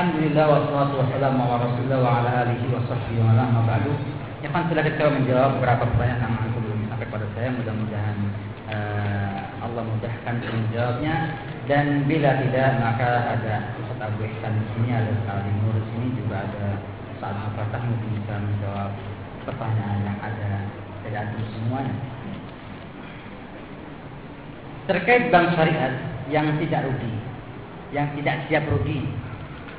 Alhamdulillah wassalatu wassalamu ala Rasulillah wa ala alihi wa sahbihi wa ala ba'du. Ya kan sudah kita menjawab beberapa pertanyaan yang belum sampai pada saya. Mudah-mudahan uh, Allah mudahkan menjawabnya dan bila tidak maka ada Ustaz Abu Ihsan di sini ada Salim Nur di sini juga ada Ustaz Al-Fatah mungkin bisa menjawab pertanyaan yang ada dari antum semuanya. Terkait bank syariat yang tidak rugi, yang tidak siap rugi.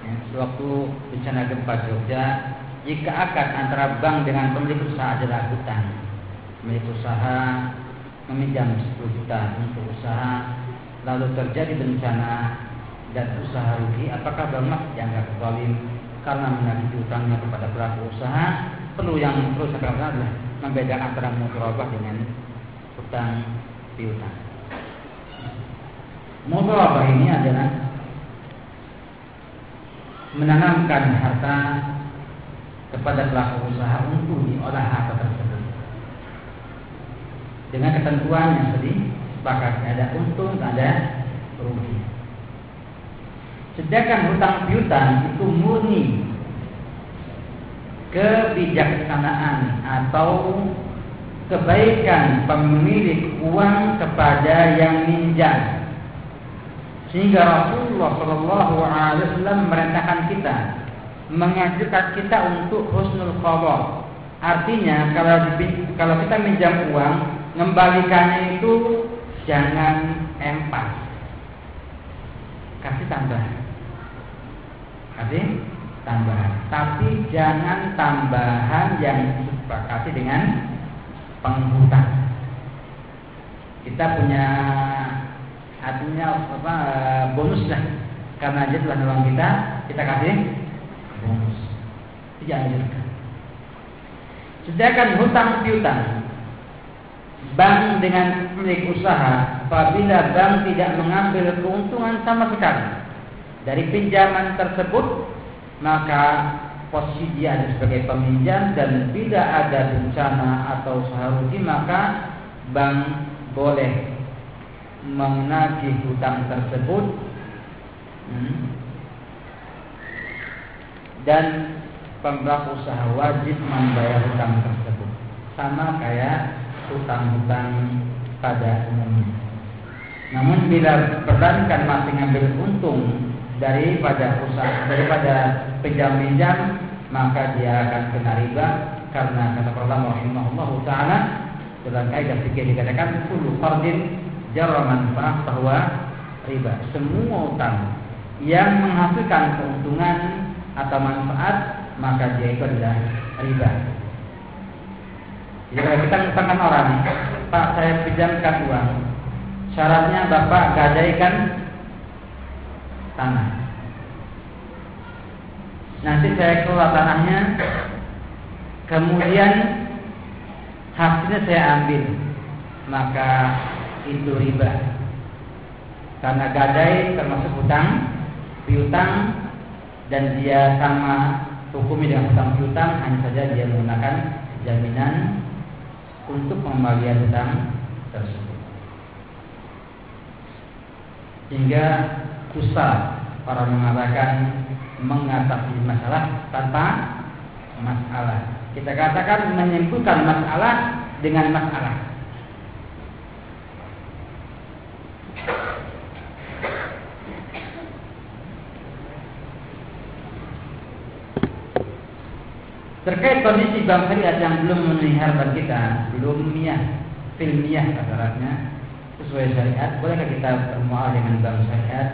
Ya, sewaktu bencana gempa Jogja, jika akad antara bank dengan pemilik usaha adalah hutang, pemilik usaha meminjam 10 juta untuk usaha, lalu terjadi bencana dan usaha rugi, apakah bank dianggap zalim karena menagih hutangnya kepada pelaku usaha? Perlu yang perlu saya katakan adalah membedakan antara mudharabah dengan hutang piutang. Mudharabah ini adalah menanamkan harta kepada pelaku usaha untuk diolah harta tersebut. Dengan ketentuan yang tadi sepakat ada untung, ada rugi. Sedangkan hutang piutang itu murni kebijaksanaan atau kebaikan pemilik uang kepada yang minjam sehingga Rasulullah Shallallahu Alaihi Wasallam merintahkan kita, mengajarkan kita untuk husnul khabar. Artinya kalau kalau kita minjam uang, mengembalikannya itu jangan empat, kasih tambah, kasih tambahan. Tapi jangan tambahan yang disepakati dengan penghutang. Kita punya artinya apa bonus lah. Karena dia telah nolong kita kita kasih bonus. Tidak anjurkan sedangkan hutang piutang. Bank dengan pemilik usaha apabila bank tidak mengambil keuntungan sama sekali dari pinjaman tersebut maka posisi dia sebagai peminjam dan bila ada bencana atau usaha rugi maka bank boleh menagih hutang tersebut. Hmm, dan pelaku usaha wajib membayar hutang tersebut. Sama kayak hutang-hutang pada umumnya. Namun bila perbankan masih ngambil untung daripada usaha daripada pinjam-pinjam maka dia akan kena riba karena kata Allah rahimahullah taala dalam kaidah fikih dikatakan kullu fardin jarra manfaat bahwa riba. Semua utang yang menghasilkan keuntungan atau manfaat maka dia itu adalah riba. Jika kita mengutangkan orang, Pak saya pinjamkan uang, syaratnya Bapak gadaikan tanah. Nanti saya keluar tanahnya, kemudian hasilnya saya ambil, maka itu riba. Karena gadai termasuk hutang, piutang dan dia sama hukumnya dengan hutang piutang hanya saja dia menggunakan jaminan untuk pengembalian hutang tersebut. Hingga susah orang mengatakan mengatasi masalah tanpa masalah. Kita katakan menyembuhkan masalah dengan masalah. Terkait kondisi bank syariat yang belum memenuhi harapan kita, belum niat, filmiah kasarnya sesuai syariat, bolehkah kita bermual dengan bank syariat?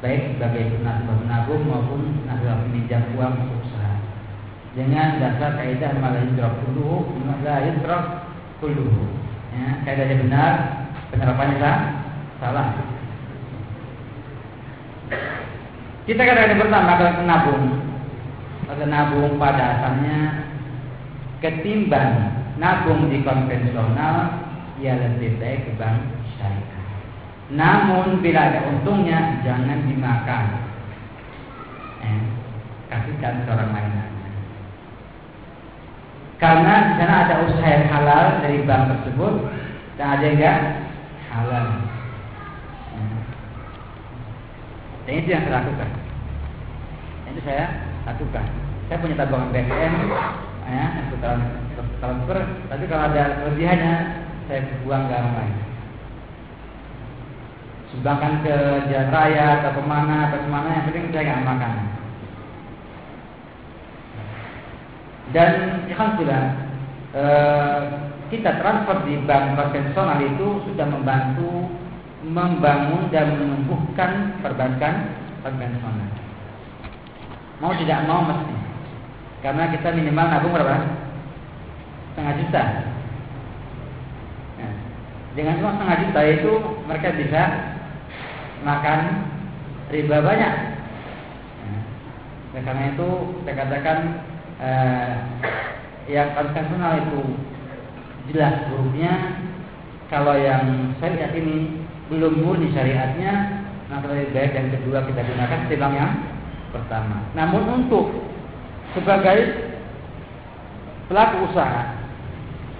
Baik sebagai nasabah menabung maupun nasabah pinjam uang untuk usaha. Dengan dasar kaidah malah yudrak kulluhu la yudrak kulluhu. Ya, kaidahnya benar penerapannya sah, salah. Kita katakan yang pertama kalau menabung atau nabung pada asalnya ketimbang nabung di konvensional ya lebih baik ke bank syariah. Namun bila ada untungnya jangan dimakan. Eh, kasihkan ke orang lain Karena di sana ada usaha yang halal dari bank tersebut dan ada yang enggak halal. Dan itu yang saya lakukan. Itu saya lakukan. Saya punya tabungan BPM, ya, untuk transfer. Tapi kalau ada kelebihannya, saya buang ke orang lain. Sumbangkan ke jalan raya atau ke mana atau ke mana yang penting saya nggak makan. Dan alhamdulillah eh, kita transfer di bank konvensional itu sudah membantu membangun dan menumbuhkan perbankan konvensional. Mau tidak mau mesti. Karena kita minimal nabung berapa? Setengah juta. Nah, dengan cuma setengah juta itu mereka bisa makan riba banyak. Nah, karena itu saya katakan eh, yang konvensional itu jelas buruknya kalau yang syariat ini belum murni syariatnya maka lebih baik yang kedua kita gunakan ketimbang yang pertama. Namun untuk sebagai pelaku usaha,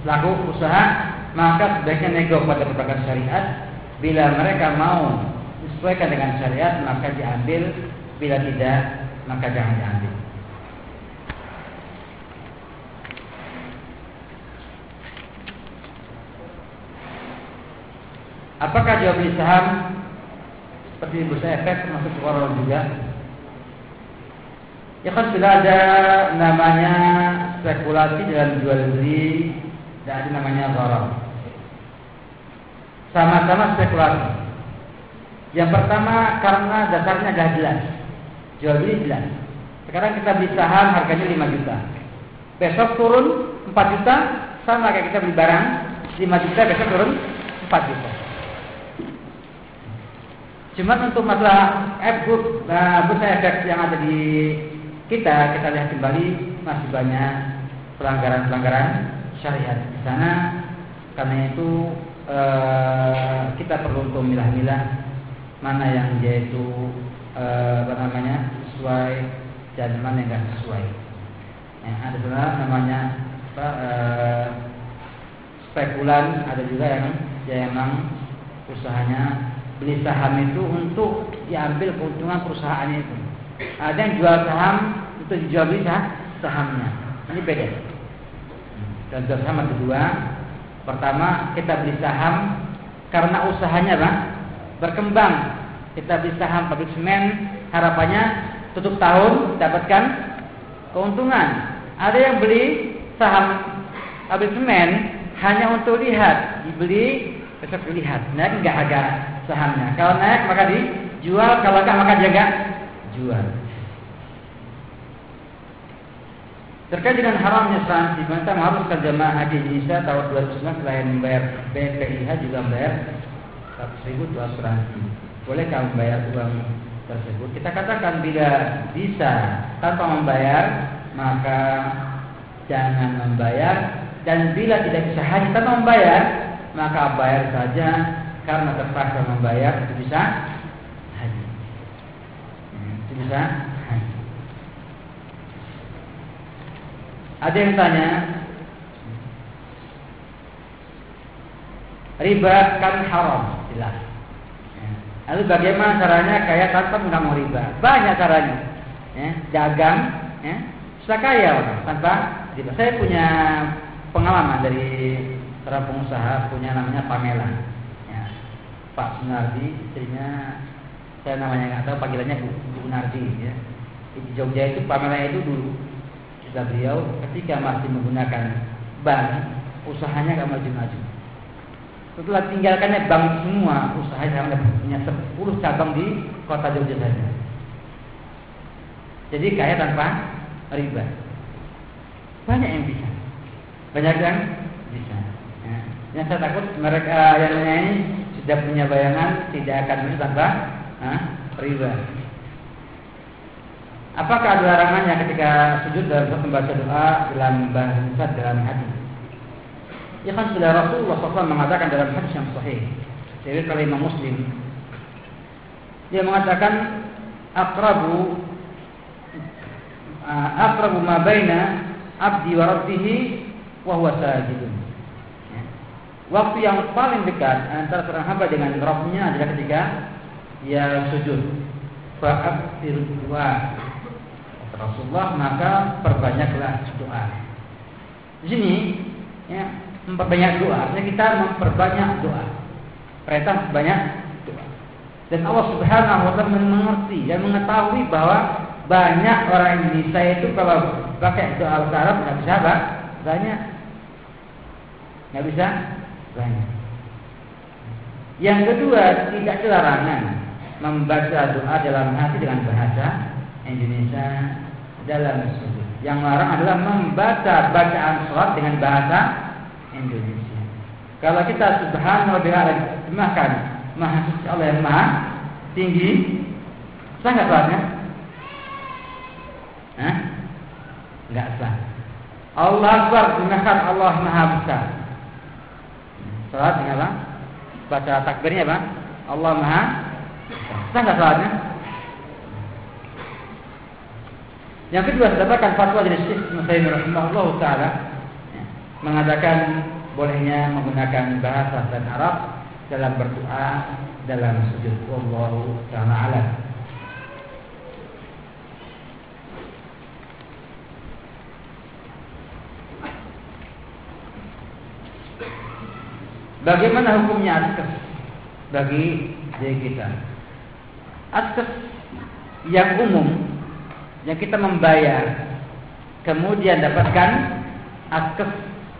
pelaku usaha maka sebaiknya nego pada perbankan syariat. Bila mereka mau disesuaikan dengan syariat maka diambil, bila tidak maka jangan diambil. Apakah jual beli saham seperti bursa efek termasuk orang juga? Ya kan sudah ada namanya spekulasi dalam jual beli dan ada namanya gharar. Sama-sama spekulasi. Yang pertama karena dasarnya dah jelas. Jual beli jelas. Sekarang kita beli saham harganya 5 juta. Besok turun 4 juta, sama kayak kita beli barang 5 juta, besok turun 4 juta. Cuma untuk masalah F group, nah, bursa efek yang ada di kita, kita lihat kembali masih banyak pelanggaran-pelanggaran syariat di sana. Karena itu eh, kita perlu untuk milah-milah mana yang dia itu eh, apa namanya sesuai dan mana yang tidak sesuai. Ya, ada juga namanya apa, eh, spekulan, ada juga yang dia emang usahanya beli saham itu untuk diambil keuntungan perusahaannya itu. Ada yang jual saham untuk dijual beli sahamnya. Ini beda. Dan saham kedua, pertama kita beli saham karena usahanya bang berkembang. Kita beli saham pabrik semen, harapannya tutup tahun dapatkan keuntungan. Ada yang beli saham pabrik semen hanya untuk lihat, dibeli besok dilihat naik nggak harga sahamnya. Kalau naik maka dijual, kalau enggak maka jaga jual. Terkait dengan haramnya saham di mana mengharuskan jemaah haji Indonesia tahun 2009 selain membayar BPIH juga membayar 100 ribu asuransi. Bolehkah membayar uang tersebut? Kita katakan bila bisa tanpa membayar maka jangan membayar dan bila tidak bisa haji tanpa membayar maka bayar saja karena terpaksa membayar itu bisa haji. Hmm, itu bisa haji. Ada yang tanya, riba kan haram, jelas. Ya. Lalu bagaimana caranya kaya tanpa nggak mau riba? Banyak caranya. Ya, dagang, ya, bisa kaya tanpa riba. Saya punya pengalaman dari seorang pengusaha punya namanya Pamela Pak Sunardi istrinya saya namanya nggak tahu panggilannya Bu, Bu Nardi ya di Jogja itu Pamela itu dulu kita beliau ketika masih menggunakan bank usahanya nggak maju-maju. Setelah tinggalkannya bank semua usahanya punya 10 cabang di kota Jogja saja. Jadi kaya tanpa riba. Banyak yang bisa. Banyak yang bisa. Ya. yang saya takut mereka yang ini sudah punya bayangan tidak akan bisa tanpa ah, riba. Apakah ada larangannya ketika sujud dalam membaca doa dalam bahasa dalam hati? Ya kan sudah Rasulullah SAW mengatakan dalam hadis yang sahih dari kalau Imam Muslim dia mengatakan akrabu ah, akrabu ma baina abdi wa rabbihi wa huwa sajidun Waktu yang paling dekat antara seorang hamba dengan rohnya adalah ketika ia sujud. Fa'aksir dua. Rasulullah maka perbanyaklah doa. Di sini ya, memperbanyak doa, artinya kita memperbanyak doa. Perintah banyak doa. Dan Allah Subhanahu wa taala mengerti dan mengetahui bahwa banyak orang Indonesia itu kalau pakai doa Arab nggak bisa apa? Banyak. Nggak bisa banyak. Yang kedua, tidak larangan membaca doa dalam hati dengan bahasa Indonesia dalam sujud. Yang larang adalah membaca bacaan sholat dengan bahasa Indonesia. Kalau kita subhanahu wa ta'ala terjemahkan Maha Suci Allah Maha Tinggi, sah nggak sholatnya? Nggak sah. Allah Akbar terjemahkan Allah Maha Besar. Sholat dengan apa? Baca takbirnya apa? Allah Maha Sah nggak sholatnya? Yang kedua terdapat fatwa dari Syekh Nusaimin rahimahullah taala ya, mengatakan bolehnya menggunakan bahasa dan Arab dalam berdoa dalam sujud Allah taala. Bagaimana hukumnya askes bagi diri kita? Askes yang umum yang kita membayar. Kemudian dapatkan askes.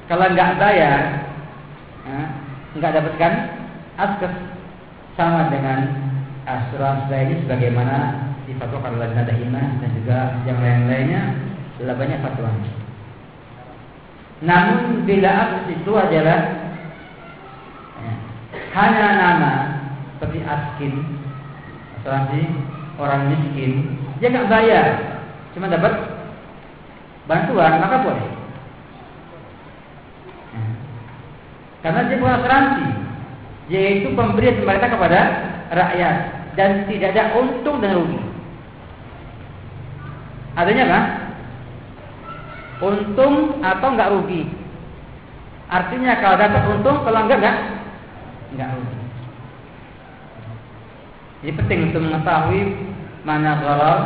Kalau nggak bayar ya, nggak dapatkan askes. Sama dengan asuransi ini sebagaimana difatwakan oleh Nada Iman dan juga yang lain-lainnya adalah banyak fatwa. Namun bila askes itu adalah ya, hanya nama seperti askin asuransi orang miskin dia nggak bayar, cuma dapat bantuan, maka boleh. Karena dia bukan asuransi, yaitu pemberian pemerintah kepada rakyat dan tidak ada untung dan rugi. Adanya apa? Untung atau enggak rugi. Artinya kalau dapat untung, kalau enggak enggak enggak rugi. Jadi penting untuk mengetahui mana gharar,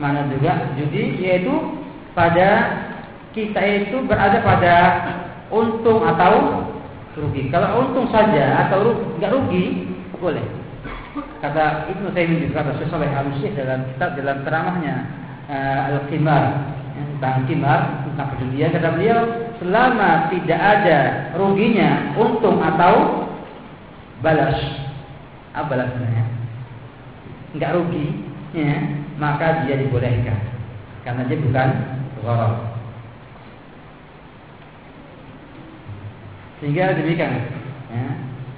mana juga judi, yaitu pada kita itu berada pada untung atau rugi. Kalau untung saja atau rugi, nggak rugi, boleh. Kata Ibnu Taimin juga kata Syekh al dalam kitab dalam ceramahnya uh, Al-Qimar ya, tentang kimar tentang perjudian kata beliau selama tidak ada ruginya untung atau balas apa balasnya nggak rugi ya, maka dia dibolehkan karena dia bukan gharar. Sehingga demikian ya,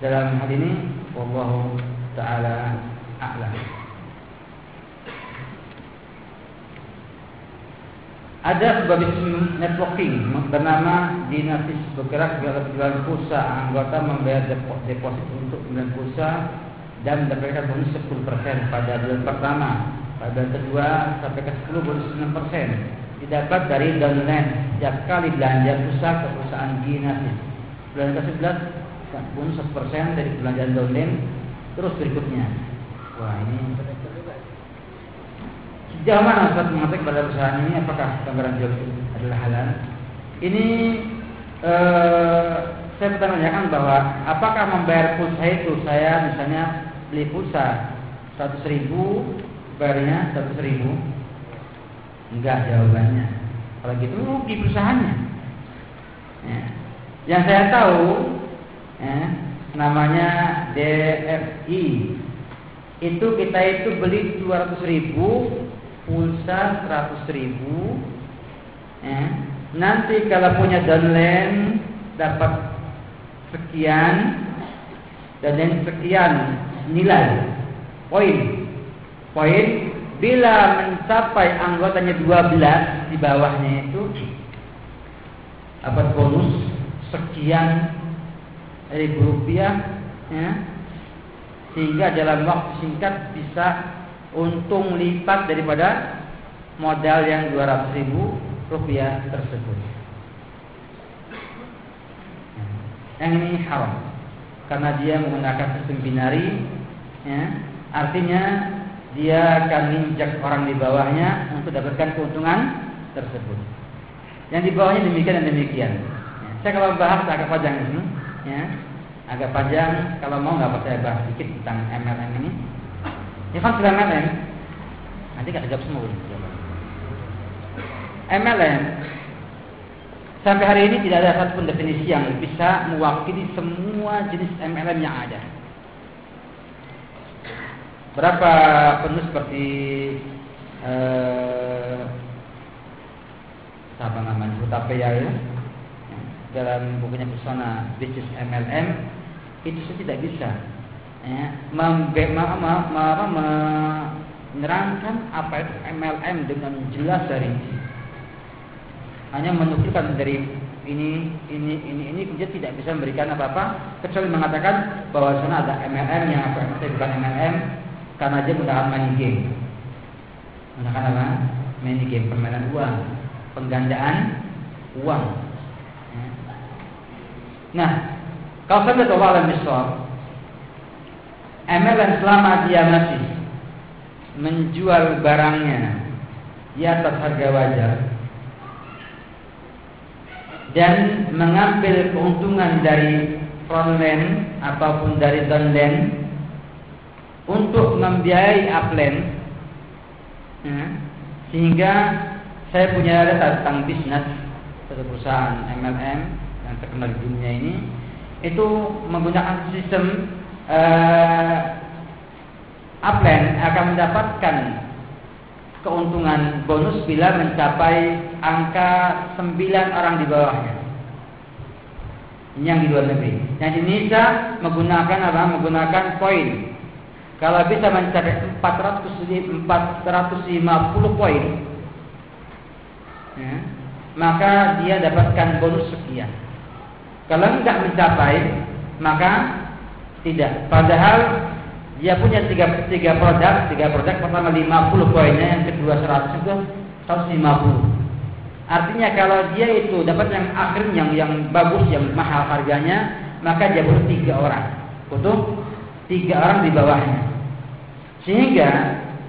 dalam hal ini wallahu taala a'lam. Ada sebuah networking bernama Dinasis bergerak di bulan pulsa anggota membayar deposit untuk bulan pulsa dan mendapatkan bonus 10% pada bulan pertama, pada bulan kedua sampai ke 10 bonus 6%. Didapat dari downline setiap kali belanja pusat ke perusahaan Ginasis. Bulan ke-11 bonus 1% dari belanjaan downline terus berikutnya. Wah, ini Sejauh mana saat mengatakan pada perusahaan ini apakah gambaran jual itu adalah halal? Ini eh, saya bertanyakan bahwa apakah membayar pulsa itu saya misalnya beli pulsa seratus ribu bayarnya seratus ribu. Enggak jawabannya. Kalau gitu rugi perusahaannya. Ya. yang saya tahu ya, namanya DFI itu kita itu beli dua ratus ribu pulsa seratus ribu. Ya. nanti kalau punya downline dapat sekian dan yang sekian nilai. Poin. Poin bila mencapai anggotanya 12 di bawahnya itu dapat bonus sekian ribu rupiah ya, sehingga dalam waktu singkat bisa untung lipat daripada modal yang 200 ribu rupiah tersebut. Yang ini haram karena dia menggunakan sistem binari ya artinya dia akan injak orang di bawahnya untuk dapatkan keuntungan tersebut. Yang di bawahnya demikian dan demikian. Ya. Saya kalau bahas agak panjang ini, ya, agak panjang. Kalau mau nggak saya bahas sedikit tentang MLM ini. Ini kan sudah MLM. Nanti nggak jawab semua. MLM sampai hari ini tidak ada satu definisi yang bisa mewakili semua jenis MLM yang ada. Berapa penuh seperti eh, apa namanya Hutapea ya dalam bukunya pesona bisnis MLM itu saya tidak bisa ya, membe, ma, ma, ma, menerangkan apa itu MLM dengan jelas dari. Hanya menukilkan dari ini, ini, ini, ini, dia tidak bisa memberikan apa-apa kecuali mengatakan bahwa sana ada MLM yang apa saya bukan MLM karena dia menggunakan money game. Menggunakan apa? Money game, permainan uang, penggandaan uang. Nah, kalau saya tahu alam misal, MLM selama dia masih menjual barangnya di atas harga wajar dan mengambil keuntungan dari frontline ataupun dari downline untuk membiayai upline ya, sehingga saya punya data tentang bisnis satu perusahaan MLM yang terkenal di dunia ini itu menggunakan sistem uh, upline akan mendapatkan keuntungan bonus bila mencapai angka 9 orang di bawahnya. Ini yang di luar negeri. Yang di Indonesia menggunakan apa? Menggunakan poin kalau bisa mencapai 400, 450 poin, ya, maka dia dapatkan bonus sekian. Kalau enggak mencapai, maka tidak. Padahal dia punya tiga, tiga produk, tiga produk pertama 50 poinnya, yang kedua 100 itu 150. Artinya kalau dia itu dapat yang akhir yang yang bagus, yang mahal harganya, maka dia butuh tiga orang. Butuh tiga orang di bawahnya. Sehingga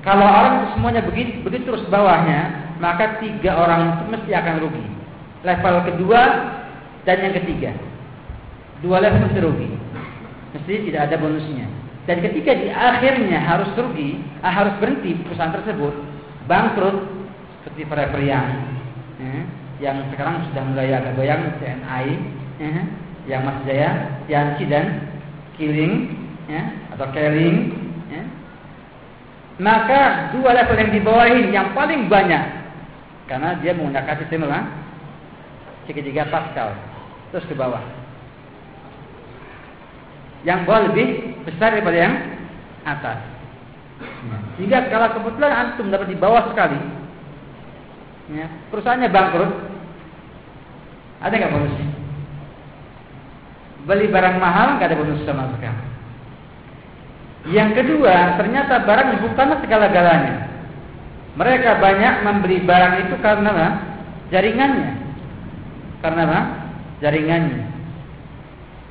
kalau orang semuanya begitu, begitu terus bawahnya, maka tiga orang itu mesti akan rugi. Level kedua dan yang ketiga. Dua level mesti rugi. Mesti tidak ada bonusnya. Dan ketika di akhirnya harus rugi, ah, harus berhenti perusahaan tersebut, bangkrut seperti para periang eh, yang sekarang sudah mulai agak goyang CNI, eh, yang Mas Jaya, Yanci dan Killing ya, atau Keling ya. maka dua level yang di bawah ini yang paling banyak karena dia menggunakan sistem apa? segitiga Pascal terus ke bawah. Yang bawah lebih besar daripada yang atas. Sehingga kalau kebetulan antum dapat di bawah sekali ya, perusahaannya bangkrut ada nggak bonusnya? Beli barang mahal nggak ada bonus sama sekali yang kedua, ternyata barang bukanlah segala-galanya. Mereka banyak membeli barang itu karena apa? jaringannya. Karena apa? Jaringannya.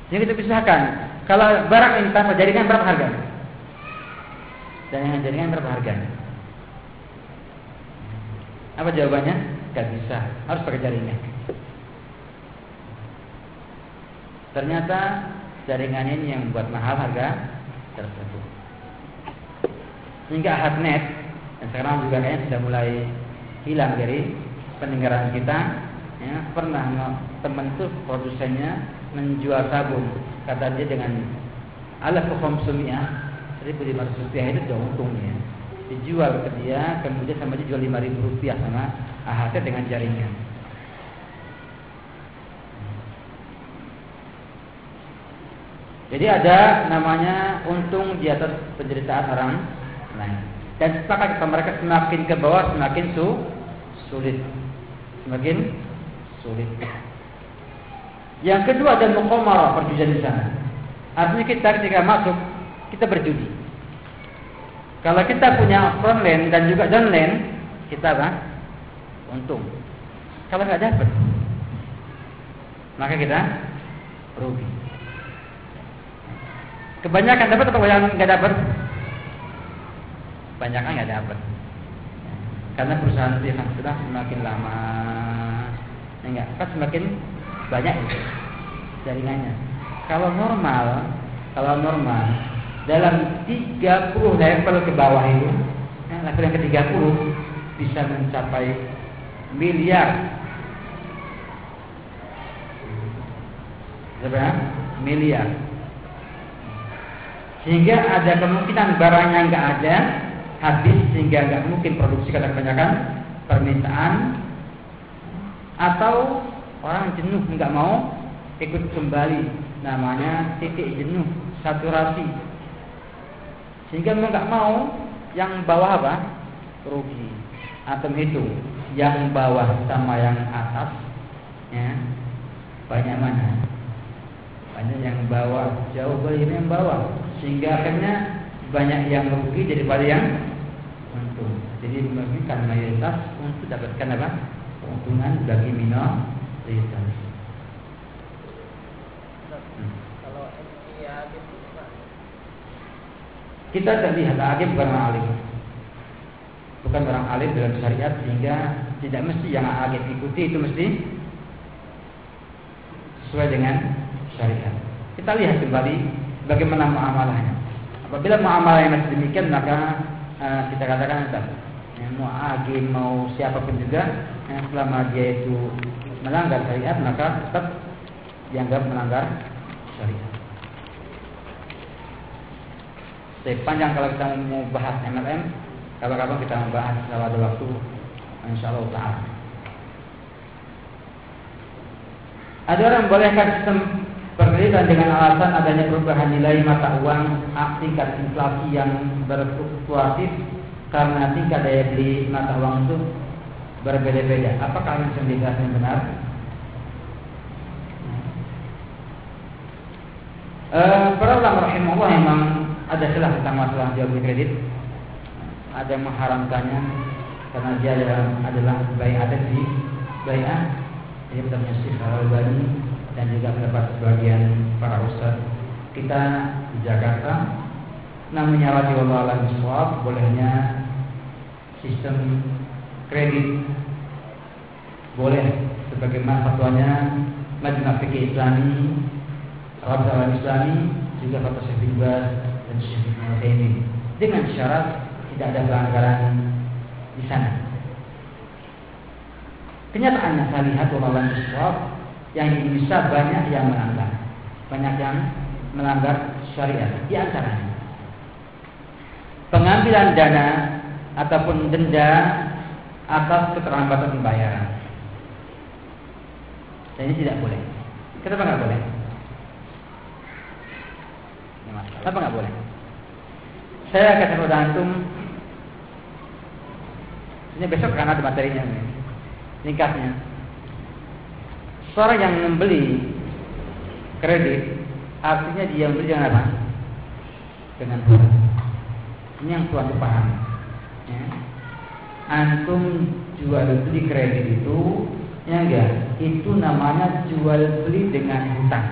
Jadi kita pisahkan. Kalau barang ini tanpa jaringan berapa harganya? Dan jaringan berapa harganya? Apa jawabannya? Gak bisa. Harus pakai jaringan. Ternyata jaringan ini yang buat mahal harga tersebut. Hingga hardnet yang sekarang juga kayaknya sudah mulai hilang dari pendengaran kita. Ya, pernah teman itu produsennya menjual sabun, kata dia dengan alat konsumnya 1500 rupiah itu sudah untungnya. Dijual ke dia, kemudian sama dia jual 5000 rupiah sama AHT dengan jaringan. Jadi ada namanya untung di atas penderitaan orang lain. Dan sepakat mereka semakin ke bawah semakin su sulit. Semakin sulit. Yang kedua ada muqamarah perjudian di sana. Artinya kita ketika masuk kita berjudi. Kalau kita punya front lane dan juga down lane, kita apa? Untung. Kalau nggak dapat, maka kita rugi. Kebanyakan dapat atau yang nggak dapat? banyak kan nggak dapat. Karena perusahaan yang sudah semakin lama, ya enggak, kan semakin banyak itu jaringannya. Kalau normal, kalau normal dalam 30 level ke bawah itu, ya, level yang ke-30 bisa mencapai miliar berapa? Miliar. Sehingga ada kemungkinan barangnya nggak ada, habis sehingga nggak mungkin produksi karena kebanyakan permintaan, atau orang jenuh nggak mau ikut kembali, namanya titik jenuh, saturasi. Sehingga mau nggak mau yang bawah apa? Rugi atau hitung yang bawah sama yang atas, ya banyak mana? banyak yang bawa jauh dari yang bawa sehingga akhirnya banyak yang rugi daripada yang untung. Jadi membagikan mayoritas untuk dapatkan apa? Keuntungan bagi minoritas. Hmm. kita tidak lihat agim bukan orang alim. Bukan orang alim dalam syariat sehingga tidak mesti yang agim ikuti itu mesti sesuai dengan syariat. Kita lihat kembali bagaimana muamalahnya. Apabila muamalah yang masih demikian maka uh, kita katakan tetap ya, mau agim mau siapa pun juga ya, selama dia itu melanggar syariat maka tetap dianggap melanggar syariat. Jadi panjang kalau kita mau bahas MLM, kapan-kapan kita membahas kalau ada waktu, insya Allah taala. Ada orang bolehkan sistem Pemerintah dengan alasan adanya perubahan nilai mata uang, tingkat inflasi yang berfluktuatif karena tingkat daya beli mata uang itu berbeda-beda. Apakah ini yang benar? Uh, para ulama rahimahullah memang ada celah tentang masalah jual beli kredit. Ada yang mengharamkannya karena dia adalah, adalah bayi adat di bayi Ini punya Syekh Al-Albani dan juga mendapat sebagian para ustaz. Kita di Jakarta namanya radhiyallahu alam swab bolehnya sistem kredit. Boleh sebagaimana fatwanya Majma Fikih Islami Rabbil Islami juga fatwa Syekh bin dan Syekh bin dengan syarat tidak ada pelanggaran di sana. Kenyataannya saya lihat wallahualam yang bisa banyak yang melanggar, banyak yang melanggar syariat. Di antaranya pengambilan dana ataupun denda atas keterlambatan pembayaran. Dan ini tidak boleh. Kenapa nggak boleh? Kenapa nggak boleh? Saya akan kepada antum. Ini besok karena ada materinya ini. Ringkasnya Seorang yang membeli kredit artinya dia membeli dengan apa? Dengan hutang. Ini yang tuan paham. Ya. Antum jual beli kredit itu ya enggak itu namanya jual beli dengan hutang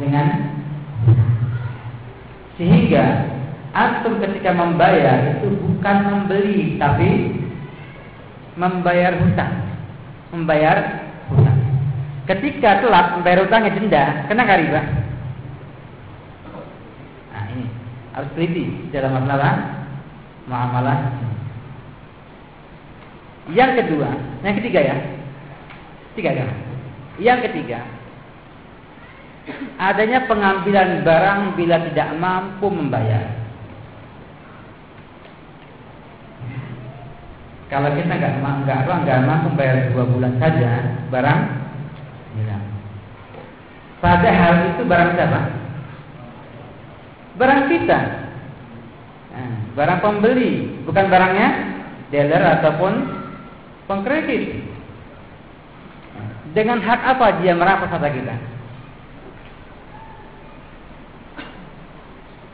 dengan sehingga antum ketika membayar itu bukan membeli tapi membayar hutang membayar hutang. Ketika telat membayar hutangnya denda, kena nggak riba? Nah ini harus teliti dalam masalah muamalah. Yang kedua, yang ketiga ya, tiga kan? Yang ketiga, adanya pengambilan barang bila tidak mampu membayar. Kalau kita nggak nggak nggak mampu bayar dua bulan saja barang hilang. Padahal itu barang siapa? Barang kita. Nah, barang pembeli, bukan barangnya dealer ataupun pengkredit. Dengan hak apa dia merampas harta kita?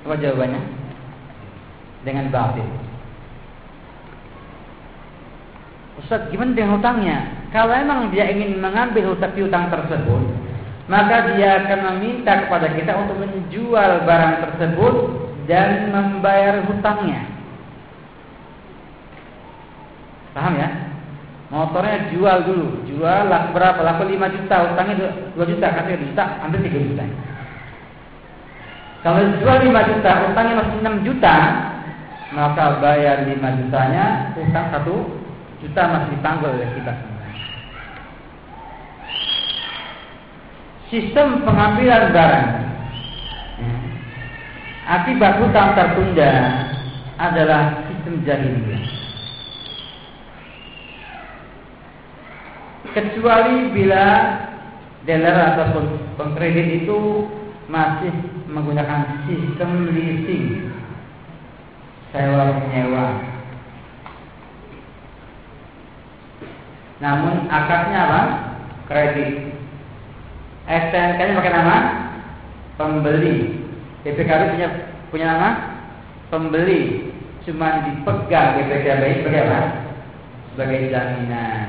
Apa jawabannya? Dengan batil. Ustaz, gimana dengan hutangnya? Kalau memang dia ingin mengambil hutang piutang tersebut, maka dia akan meminta kepada kita untuk menjual barang tersebut dan membayar hutangnya. Paham ya? Motornya jual dulu, jual laku berapa? Laku 5 juta, hutangnya 2 juta, kasih 2 juta, ambil 3 juta. Kalau jual 5 juta, hutangnya masih 6 juta, maka bayar 5 jutanya, hutang 1 juta masih dipanggil oleh kita semua. Sistem pengambilan barang Akibat hutang tertunda adalah sistem jahiliyah. Kecuali bila dealer ataupun pengkredit itu masih menggunakan sistem leasing, sewa menyewa. Namun akadnya apa? Kredit. STNK-nya pakai nama pembeli BPKB punya punya nama pembeli cuma dipegang BPKB sebagai apa? Sebagai jaminan.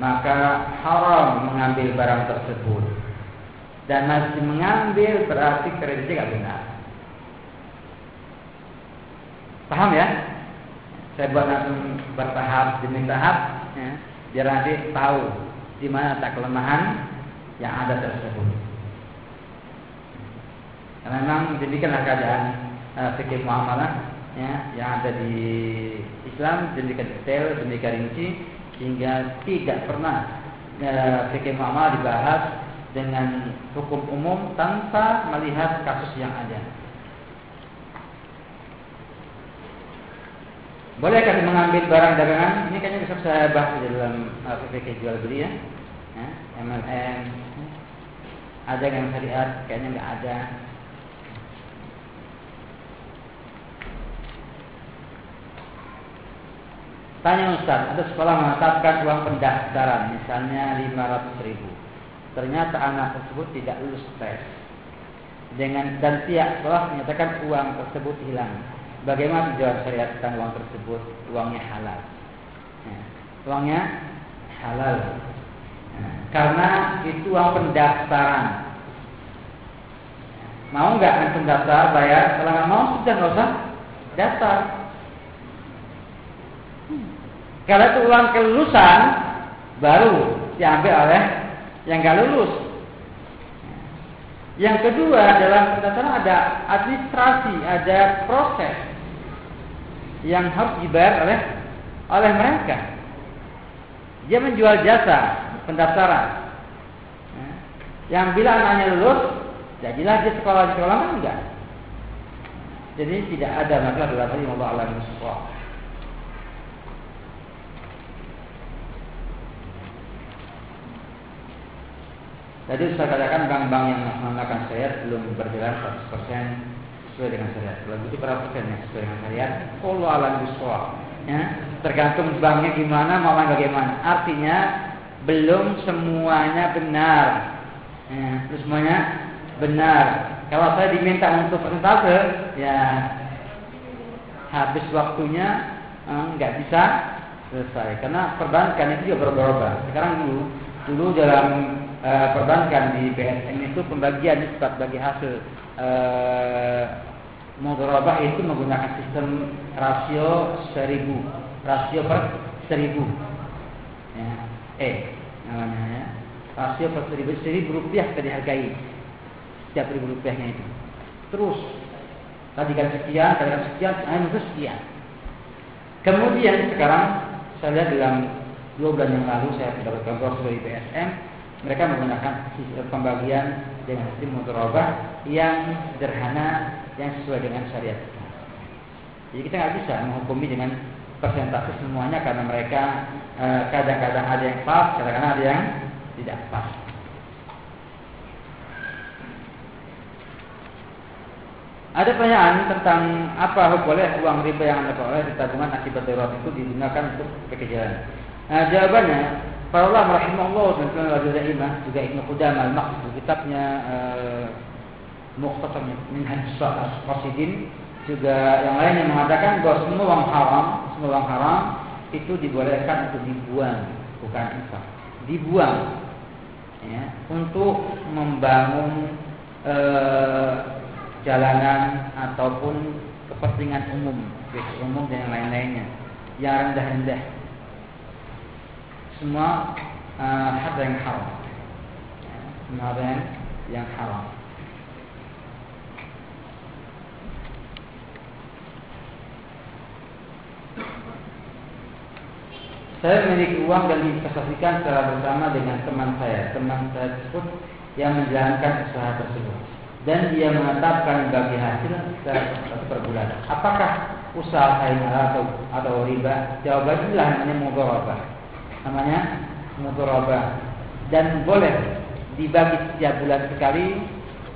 Maka haram mengambil barang tersebut. Dan masih mengambil berarti kreditnya tidak benar. Paham ya? Saya buat nanti bertahap demi tahap, biar nanti tahu di mana tak kelemahan yang ada tersebut. Karena memang demikianlah keadaan uh, muamalah ya, yang ada di Islam demikian detail, demikian rinci sehingga tidak pernah uh, muamalah dibahas dengan hukum umum tanpa melihat kasus yang ada. Boleh kita mengambil barang dagangan? Ini kayaknya bisa saya bahas di dalam uh, fikih jual beli ya. ya MLM. Ada yang syariat, kayaknya nggak ada. Tanya Ustaz, ada sekolah menetapkan uang pendaftaran, misalnya 500 ribu. Ternyata anak tersebut tidak lulus tes. Dengan dan pihak sekolah menyatakan uang tersebut hilang. Bagaimana dijawab syariat tentang uang tersebut? Uangnya halal. Ya. Uangnya halal. Ya. Karena itu uang pendaftaran. Mau nggak pendaftar bayar? Kalau nggak mau sudah nggak usah daftar. Kalau itu uang kelulusan baru diambil oleh yang gak lulus. Yang kedua adalah pendaftaran ada administrasi, ada proses yang harus dibayar oleh oleh mereka. Dia menjual jasa pendaftaran. Yang bila anaknya lulus, jadilah dia sekolah di sekolah enggak. Jadi tidak ada masalah dalam hal Allah alam Tadi saya katakan bank-bank yang menggunakan syariat belum berjalan 100% sesuai dengan syariat. Kalau itu berapa persen yang sesuai dengan syariat? Kalau alam biswa. Ya, tergantung banknya gimana, mau bagaimana. Artinya belum semuanya benar. Ya, terus semuanya benar. Kalau saya diminta untuk persentase, ya habis waktunya eh, nggak bisa selesai. Karena perbankan itu juga berubah-ubah. Sekarang dulu, dulu dalam uh, perbankan di BSN itu pembagian nisbat bagi hasil uh, mudharabah itu menggunakan sistem rasio seribu. Rasio per seribu. Ya. eh namanya ya. Rasio per seribu. Seribu rupiah kita dihargai. Setiap ribu rupiahnya itu. Terus tadi kan sekian tadi kan sekian ayo itu sekian. Kemudian sekarang saya lihat dalam dua bulan yang lalu saya mendapatkan brosur dari BSM mereka menggunakan pembagian dengan sistem mudharabah yang sederhana yang sesuai dengan syariat. Jadi kita nggak bisa menghukumi dengan persentase semuanya karena mereka eh, kadang-kadang ada yang pas, kadang-kadang ada yang tidak pas. Ada pertanyaan tentang apa boleh uang riba yang anda peroleh di tabungan akibat darurat itu digunakan untuk pekerjaan. Nah, jawabannya Para ulama rahimahullah dan juga Ibnu Qudamah al-Maqdisi kitabnya uh, Mukhtasar Minhaj Qasidin juga yang lain yang mengatakan bahwa semua uang haram, semua uang haram itu dibolehkan untuk dibuang, bukan infak. Dibuang ya, untuk membangun uh, jalanan ataupun kepentingan umum, umum dan yang lain-lainnya. Yang rendah-rendah. Semua uh, harta yang haram. Semua harta yang, yang haram. Saya memiliki uang dan diinvestasikan secara bersama dengan teman saya. Teman saya tersebut yang menjalankan usaha tersebut. Dan dia menetapkan bagi hasil per bulan. Apakah usaha saya atau atau riba? Jawabannya namanya mudharabah. Namanya mudharabah. Dan boleh dibagi setiap bulan sekali,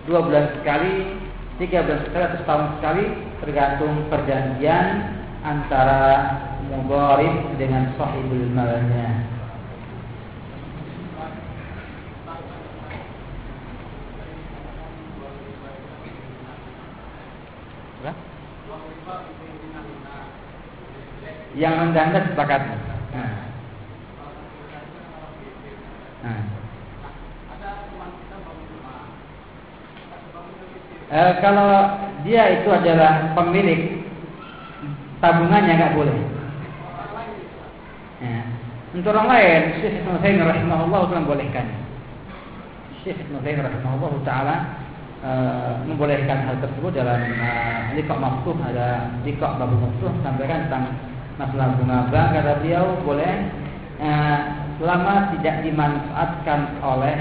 dua bulan sekali, tiga bulan sekali atau setahun sekali, tergantung perjanjian antara mudharib dengan sahibul malnya. Yang rendah sepakat. Nah. Nah. E, kalau dia itu adalah pemilik tabungannya nggak boleh. Ya. Untuk orang lain, Syekh Ibn Taimin rahimahullah telah membolehkan. Syekh Ibn Taimin rahimahullah taala uh, membolehkan hal tersebut dalam uh, liqa maftuh ada liqa babu maftuh sampaikan tentang masalah bunga bank kata beliau boleh uh, selama tidak dimanfaatkan oleh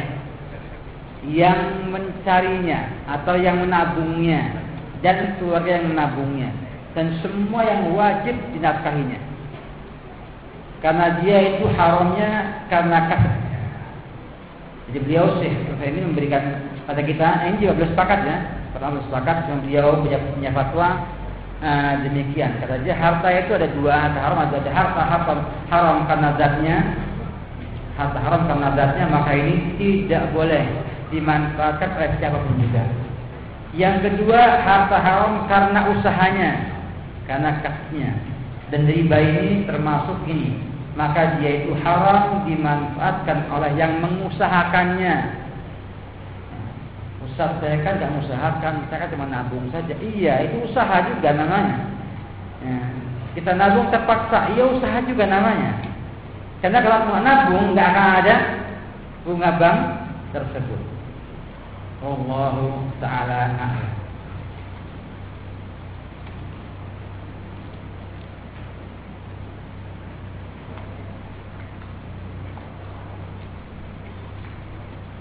yang mencarinya atau yang menabungnya dan keluarga yang menabungnya dan semua yang wajib dinafkahinya karena dia itu haramnya karena kasar. Jadi beliau Syekh ini memberikan pada kita ini juga belum sepakat ya. Pertama sepakat yang beliau punya, punya fatwa uh, demikian. Kata dia harta itu ada dua harta haram ada harta harta haram karena zatnya harta haram karena zatnya maka ini tidak boleh dimanfaatkan oleh siapa pun juga. Yang kedua harta haram karena usahanya karena kasnya dan riba ini termasuk ini maka dia itu haram dimanfaatkan oleh yang mengusahakannya. Ustaz saya kan tidak mengusahakan, saya kan cuma nabung saja. Iya, itu usaha juga namanya. Ya. Kita nabung terpaksa, iya usaha juga namanya. Karena kalau mau nabung nggak akan ada bunga bank tersebut. Allahu taala a'lam.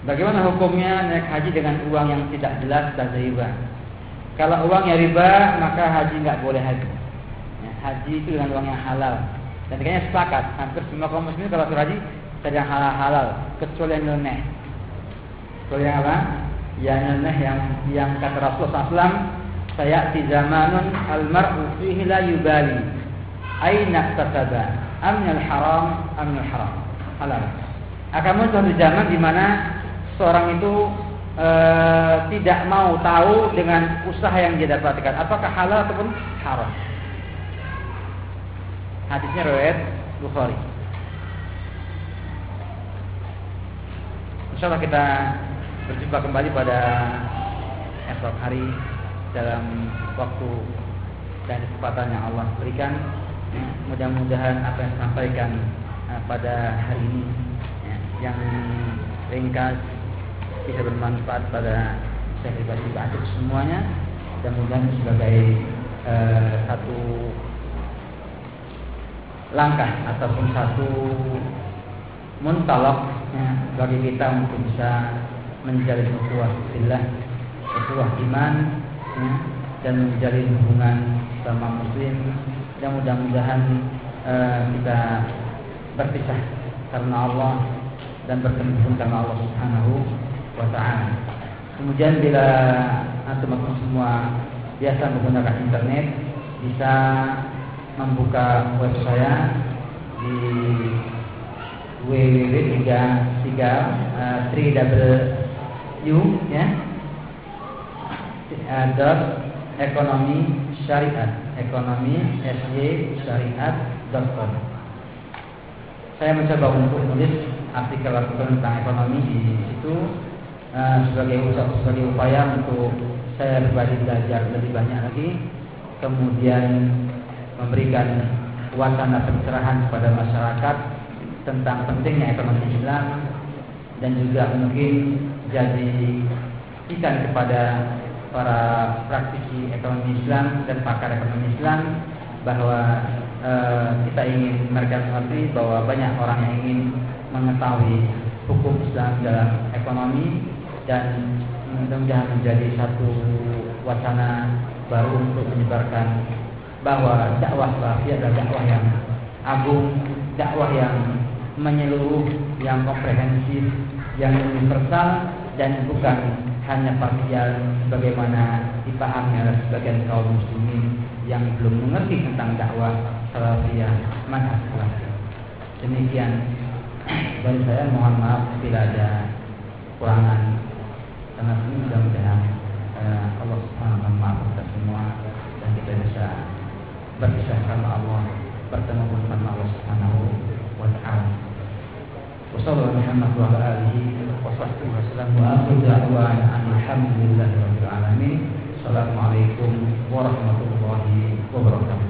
Bagaimana hukumnya naik haji dengan uang yang tidak jelas dan riba? Kalau uangnya riba, maka haji nggak boleh haji. Ya, haji itu dengan uang yang halal. Dan kayaknya sepakat, hampir semua kaum muslimin kalau haji tidak yang halal halal, kecuali yang nyeleneh. Kecuali yang apa? Yang nyeleneh yang yang kata Rasulullah SAW, saya di zamanun almaru fihi la yubali. Aina tasaba? Amnal haram, amnal haram. Halal. Akan muncul di zaman di mana seorang itu e, tidak mau tahu dengan usaha yang dia dapatkan apakah halal ataupun haram. Hadisnya riwayat Bukhari. Insyaallah kita berjumpa kembali pada esok hari dalam waktu dan kesempatan yang Allah berikan. Mudah-mudahan apa yang disampaikan uh, pada hari ini ya, yang ringkas bisa bermanfaat pada saya pribadi juga semuanya. Dan mudah sebagai uh, satu langkah ataupun satu muntalak ya, bagi kita untuk bisa menjalin ukhuwah fillah, ukhuwah iman ya, dan menjalin hubungan sama muslim. Dan mudah-mudahan uh, kita berpisah karena Allah dan bertemu karena Allah Subhanahu wa. Kemudian bila teman-teman semua biasa menggunakan internet bisa membuka web saya di www 3 3 u ya. Uh, dot ekonomi syariat ekonomi sj syariat dot com. Saya mencoba untuk menulis artikel-artikel tentang ekonomi di situ uh, sebagai sebagai upaya untuk saya pribadi belajar lebih banyak lagi, kemudian memberikan wacana pencerahan kepada masyarakat tentang pentingnya ekonomi Islam dan juga mungkin jadi ikan kepada para praktisi ekonomi Islam dan pakar ekonomi Islam bahwa e, kita ingin mereka mengerti bahwa banyak orang yang ingin mengetahui hukum Islam dalam ekonomi dan mudah-mudahan menjadi satu wacana baru untuk menyebarkan bahwa dakwah salafi adalah dakwah yang agung, dakwah yang menyeluruh, yang komprehensif, yang universal dan bukan hanya parsial sebagaimana dipahami oleh sebagian kaum muslimin yang belum mengerti tentang dakwah salafiyah manhaj. Demikian dari saya mohon maaf bila ada kurangan karena ini mudah-mudahan eh, Allah Subhanahu wa kita semua dan kita bisa berpisah sama Allah bertemu bersama Allah Subhanahu wa taala. Wassalamualaikum warahmatullahi wabarakatuh.